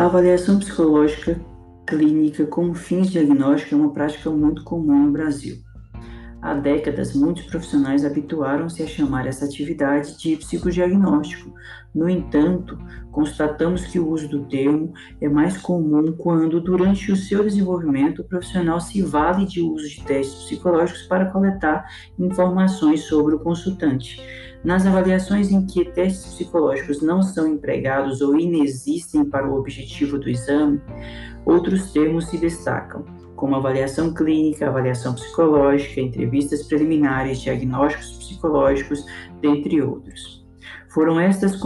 A avaliação psicológica clínica com fins diagnósticos é uma prática muito comum no Brasil. Há décadas, muitos profissionais habituaram-se a chamar essa atividade de psicodiagnóstico. No entanto, constatamos que o uso do termo é mais comum quando, durante o seu desenvolvimento, o profissional se vale de uso de testes psicológicos para coletar informações sobre o consultante. Nas avaliações em que testes psicológicos não são empregados ou inexistem para o objetivo do exame, outros termos se destacam como avaliação clínica, avaliação psicológica, entrevistas preliminares, diagnósticos psicológicos, dentre outros. Foram estas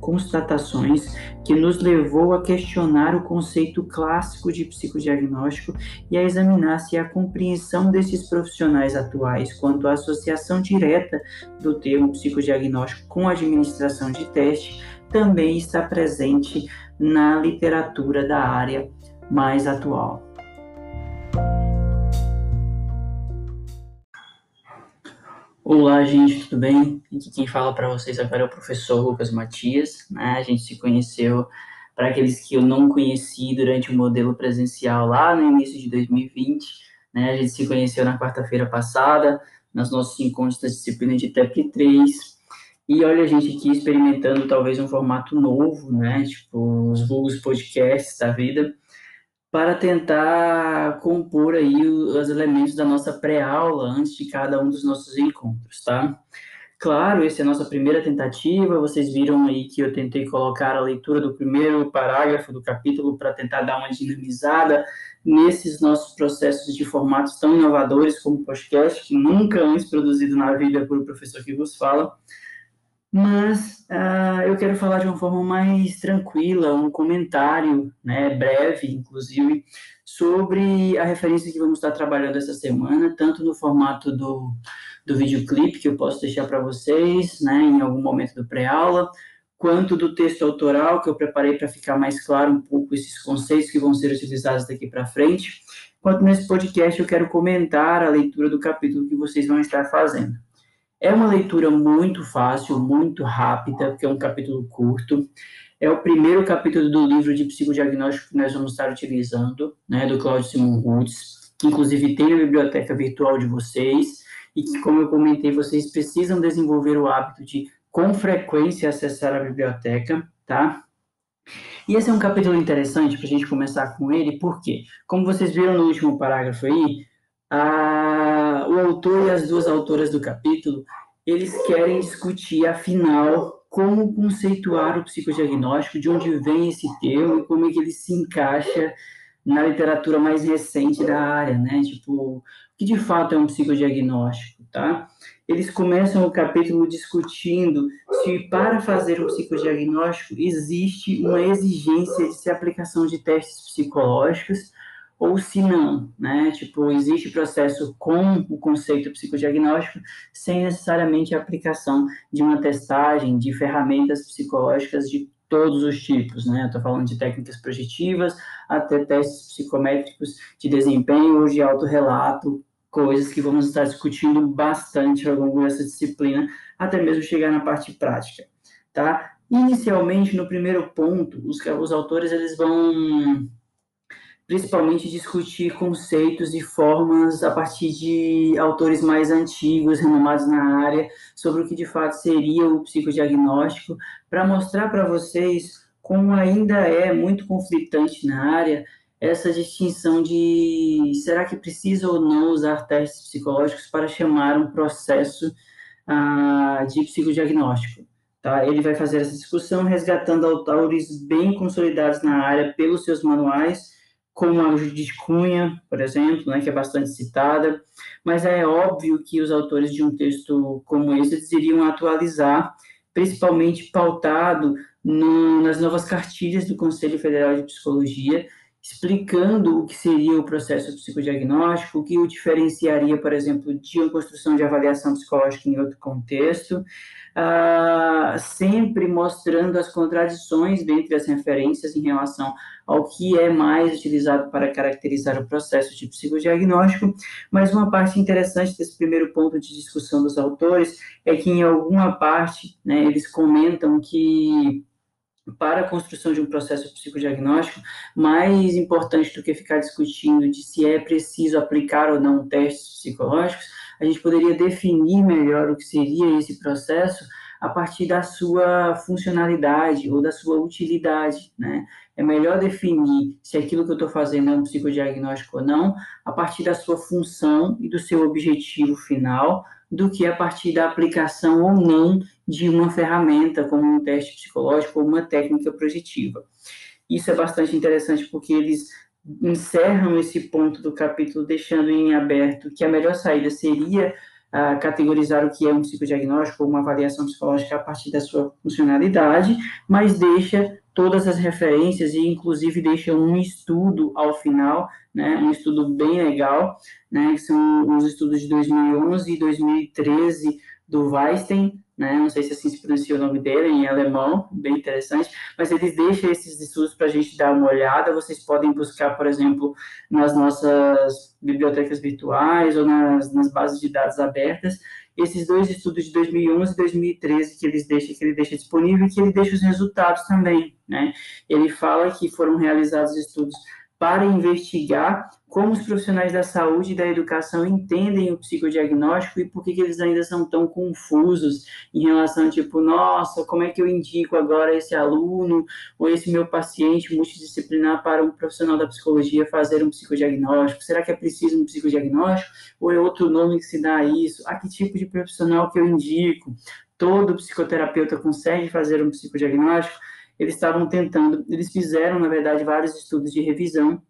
constatações que nos levou a questionar o conceito clássico de psicodiagnóstico e a examinar se a compreensão desses profissionais atuais quanto à associação direta do termo psicodiagnóstico com a administração de teste também está presente na literatura da área mais atual. Olá, gente, tudo bem? Aqui quem fala para vocês agora é o professor Lucas Matias. Né? A gente se conheceu, para aqueles que eu não conheci durante o modelo presencial lá no início de 2020. Né? A gente se conheceu na quarta-feira passada, nos nossos encontros da disciplina de TEP 3. E olha a gente aqui experimentando talvez um formato novo, né? Tipo os vulgos podcasts da vida para tentar compor aí os elementos da nossa pré-aula antes de cada um dos nossos encontros, tá? Claro, essa é a nossa primeira tentativa. Vocês viram aí que eu tentei colocar a leitura do primeiro parágrafo do capítulo para tentar dar uma dinamizada nesses nossos processos de formatos tão inovadores como o podcast, que nunca antes produzido na vida por o professor que vos fala mas uh, eu quero falar de uma forma mais tranquila, um comentário, né, breve, inclusive, sobre a referência que vamos estar trabalhando essa semana, tanto no formato do, do videoclipe, que eu posso deixar para vocês, né, em algum momento do pré-aula, quanto do texto autoral, que eu preparei para ficar mais claro um pouco esses conceitos que vão ser utilizados daqui para frente, quanto nesse podcast eu quero comentar a leitura do capítulo que vocês vão estar fazendo. É uma leitura muito fácil, muito rápida, porque é um capítulo curto. É o primeiro capítulo do livro de psicodiagnóstico que nós vamos estar utilizando, né, do Claudio Simon Woods, que inclusive tem na biblioteca virtual de vocês, e que, como eu comentei, vocês precisam desenvolver o hábito de, com frequência, acessar a biblioteca, tá? E esse é um capítulo interessante para a gente começar com ele, porque, como vocês viram no último parágrafo aí, a, o autor e as duas autoras do capítulo, eles querem discutir, afinal, como conceituar o psicodiagnóstico, de onde vem esse termo e como é que ele se encaixa na literatura mais recente da área, né? Tipo, o que de fato é um psicodiagnóstico, tá? Eles começam o capítulo discutindo se para fazer um psicodiagnóstico existe uma exigência de se aplicação de testes psicológicos ou se não, né? Tipo, existe processo com o conceito psicodiagnóstico sem necessariamente a aplicação de uma testagem de ferramentas psicológicas de todos os tipos, né? Estou falando de técnicas projetivas até testes psicométricos de desempenho ou de autorrelato, coisas que vamos estar discutindo bastante ao longo dessa disciplina, até mesmo chegar na parte prática, tá? Inicialmente, no primeiro ponto, os, os autores eles vão principalmente discutir conceitos e formas a partir de autores mais antigos, renomados na área, sobre o que de fato seria o psicodiagnóstico, para mostrar para vocês como ainda é muito conflitante na área essa distinção de será que precisa ou não usar testes psicológicos para chamar um processo ah, de psicodiagnóstico. Tá? Ele vai fazer essa discussão resgatando autores bem consolidados na área pelos seus manuais como a Judith Cunha, por exemplo, né, que é bastante citada, mas é óbvio que os autores de um texto como esse iriam atualizar, principalmente pautado no, nas novas cartilhas do Conselho Federal de Psicologia, explicando o que seria o processo psicodiagnóstico, o que o diferenciaria, por exemplo, de uma construção de avaliação psicológica em outro contexto, uh, sempre mostrando as contradições dentre as referências em relação ao que é mais utilizado para caracterizar o processo de psicodiagnóstico, mas uma parte interessante desse primeiro ponto de discussão dos autores é que, em alguma parte, né, eles comentam que para a construção de um processo psicodiagnóstico, mais importante do que ficar discutindo de se é preciso aplicar ou não testes psicológicos, a gente poderia definir melhor o que seria esse processo a partir da sua funcionalidade ou da sua utilidade, né? É melhor definir se aquilo que eu estou fazendo é um psicodiagnóstico ou não, a partir da sua função e do seu objetivo final, do que a partir da aplicação ou não de uma ferramenta, como um teste psicológico ou uma técnica projetiva. Isso é bastante interessante porque eles encerram esse ponto do capítulo deixando em aberto que a melhor saída seria uh, categorizar o que é um psicodiagnóstico ou uma avaliação psicológica a partir da sua funcionalidade, mas deixa todas as referências e inclusive deixa um estudo ao final, né, um estudo bem legal, né, que são os estudos de 2011 e 2013 do Weinstein, né? Não sei se assim se pronuncia o nome dele em alemão, bem interessante, mas eles deixam esses estudos para a gente dar uma olhada. Vocês podem buscar, por exemplo, nas nossas bibliotecas virtuais ou nas, nas bases de dados abertas, esses dois estudos de 2011 e 2013 que eles deixam, que ele deixa disponível e que ele deixa os resultados também, né? Ele fala que foram realizados estudos para investigar como os profissionais da saúde e da educação entendem o psicodiagnóstico e por que, que eles ainda são tão confusos em relação, tipo, nossa, como é que eu indico agora esse aluno ou esse meu paciente multidisciplinar para um profissional da psicologia fazer um psicodiagnóstico? Será que é preciso um psicodiagnóstico ou é outro nome que se dá a isso? A que tipo de profissional que eu indico? Todo psicoterapeuta consegue fazer um psicodiagnóstico? Eles estavam tentando, eles fizeram, na verdade, vários estudos de revisão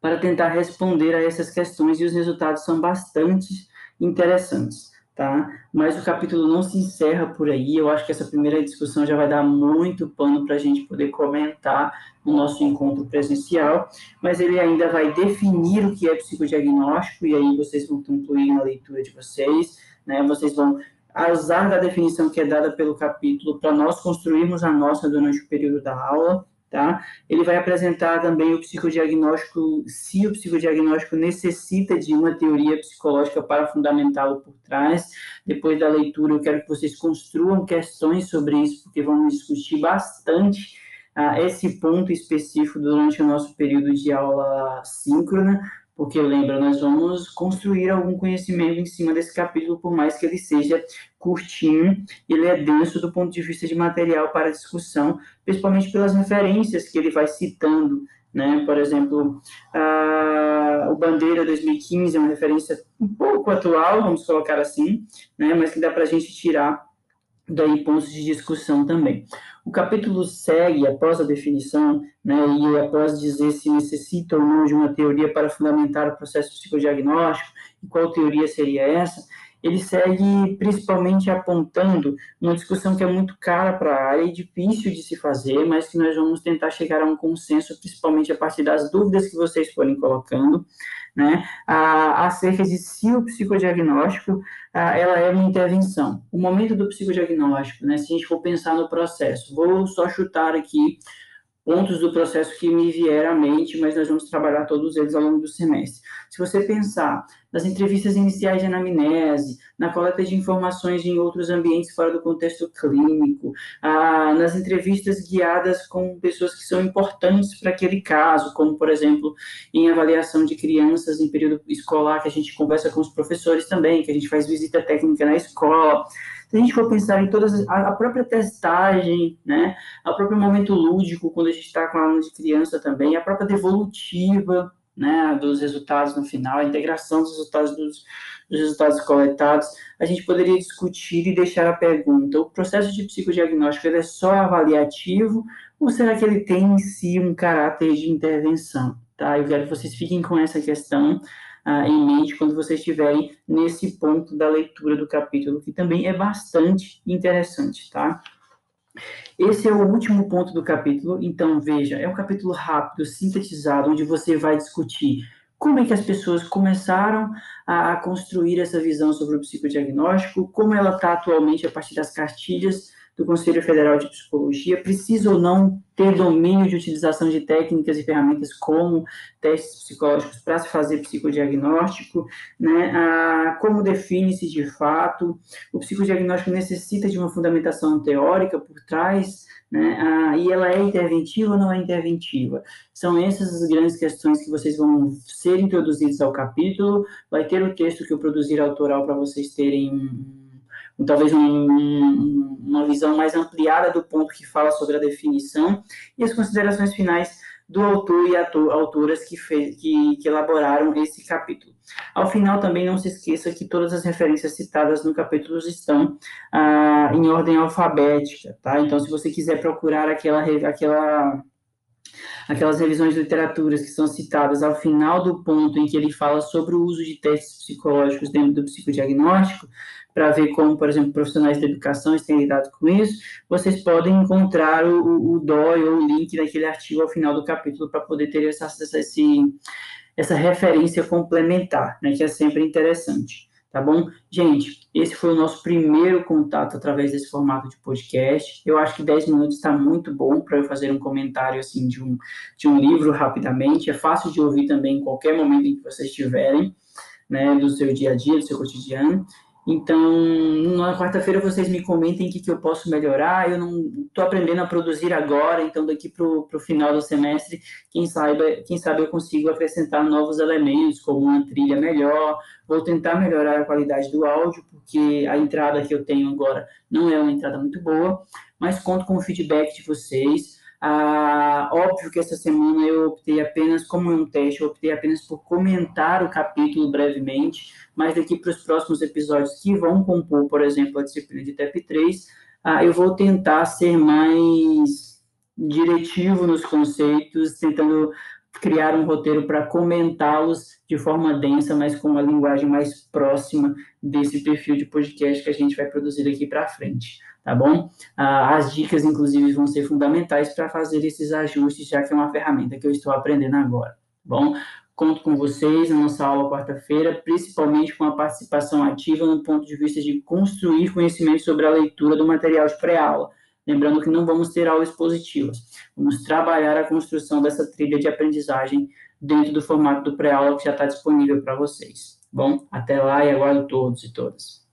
para tentar responder a essas questões e os resultados são bastante interessantes, tá? Mas o capítulo não se encerra por aí, eu acho que essa primeira discussão já vai dar muito pano para a gente poder comentar no nosso encontro presencial, mas ele ainda vai definir o que é psicodiagnóstico e aí vocês vão concluir na leitura de vocês, né? Vocês vão a usar da definição que é dada pelo capítulo para nós construirmos a nossa durante o período da aula, tá? Ele vai apresentar também o psicodiagnóstico, se o psicodiagnóstico necessita de uma teoria psicológica para fundamentá-lo por trás. Depois da leitura, eu quero que vocês construam questões sobre isso, porque vamos discutir bastante ah, esse ponto específico durante o nosso período de aula síncrona, porque lembra, nós vamos construir algum conhecimento em cima desse capítulo, por mais que ele seja curtinho, ele é denso do ponto de vista de material para discussão, principalmente pelas referências que ele vai citando, né? Por exemplo, a, o Bandeira 2015 é uma referência um pouco atual, vamos colocar assim, né? Mas que dá para a gente tirar daí pontos de discussão também. O capítulo segue, após a definição, né, e após dizer se necessita ou não de uma teoria para fundamentar o processo psicodiagnóstico, e qual teoria seria essa, ele segue principalmente apontando uma discussão que é muito cara para a área e difícil de se fazer, mas que nós vamos tentar chegar a um consenso, principalmente a partir das dúvidas que vocês forem colocando, né, a, acerca de se o psicodiagnóstico a, ela é uma intervenção. O momento do psicodiagnóstico, né, se a gente for pensar no processo, vou só chutar aqui pontos do processo que me vieram à mente, mas nós vamos trabalhar todos eles ao longo do semestre. Se você pensar nas entrevistas iniciais de anamnese, na coleta de informações em outros ambientes fora do contexto clínico, ah, nas entrevistas guiadas com pessoas que são importantes para aquele caso, como, por exemplo, em avaliação de crianças em período escolar, que a gente conversa com os professores também, que a gente faz visita técnica na escola, se a gente for pensar em todas a, própria testagem, né, o próprio momento lúdico quando a gente está com a aula de criança também, a própria devolutiva, né, dos resultados no final, a integração dos resultados dos, dos resultados coletados, a gente poderia discutir e deixar a pergunta: o processo de psicodiagnóstico é só avaliativo ou será que ele tem em si um caráter de intervenção? Tá? Eu quero que vocês fiquem com essa questão ah, em mente quando vocês estiverem nesse ponto da leitura do capítulo, que também é bastante interessante, tá? Esse é o último ponto do capítulo, então veja, é um capítulo rápido, sintetizado, onde você vai discutir como é que as pessoas começaram a, construir essa visão sobre o psicodiagnóstico, como ela está atualmente a partir das cartilhas do Conselho Federal de Psicologia, precisa ou não ter domínio de utilização de técnicas e ferramentas como testes psicológicos para se fazer psicodiagnóstico, né? Ah, como define-se de fato, o psicodiagnóstico necessita de uma fundamentação teórica por trás, né? Ah, e ela é interventiva ou não é interventiva? São essas as grandes questões que vocês vão ser introduzidos ao capítulo. Vai ter o texto que eu produzir autoral para vocês terem talvez um, uma visão mais ampliada do ponto que fala sobre a definição e as considerações finais do autor e ator, autoras que, fez, que, que, elaboraram esse capítulo. Ao final, também não se esqueça que todas as referências citadas no capítulo estão ah, em ordem alfabética, tá? Então, se você quiser procurar aquela, aquela aquelas revisões de literaturas que são citadas ao final do ponto em que ele fala sobre o uso de testes psicológicos dentro do psicodiagnóstico, para ver como, por exemplo, profissionais da educação têm lidado com isso, vocês podem encontrar o, o DOI ou o link daquele artigo ao final do capítulo para poder ter essa, essa, essa referência complementar, né, que é sempre interessante tá bom? Gente, esse foi o nosso primeiro contato através desse formato de podcast. Eu acho que 10 minutos está muito bom para eu fazer um comentário assim de um, de um livro rapidamente. É fácil de ouvir também em qualquer momento em que vocês estiverem, né, do seu dia a dia, do seu cotidiano. Então, na quarta-feira vocês me comentem o que, que eu posso melhorar. Eu não estou aprendendo a produzir agora, então daqui para o final do semestre, quem sabe, quem sabe eu consigo acrescentar novos elementos, como uma trilha melhor. Vou tentar melhorar a qualidade do áudio, porque a entrada que eu tenho agora não é uma entrada muito boa, mas conto com o feedback de vocês. Ah, óbvio que essa semana eu optei apenas, como um teste, eu optei apenas por comentar o capítulo brevemente, mas daqui para os próximos episódios que vão compor, por exemplo, a disciplina de TEP 3, ah, eu vou tentar ser mais diretivo nos conceitos, tentando criar um roteiro para comentá-los de forma densa, mas com uma linguagem mais próxima desse perfil de podcast que a gente vai produzir aqui para frente tá bom? Ah, as dicas, inclusive, vão ser fundamentais para fazer esses ajustes, já que é uma ferramenta que eu estou aprendendo agora, tá bom? Conto com vocês na nossa aula quarta-feira, principalmente com a participação ativa no ponto de vista de construir conhecimento sobre a leitura do material de pré-aula. Lembrando que não vamos ter aulas positivas, vamos trabalhar a construção dessa trilha de aprendizagem dentro do formato do pré-aula que já está disponível para vocês. Bom, até lá e aguardo todos e todas.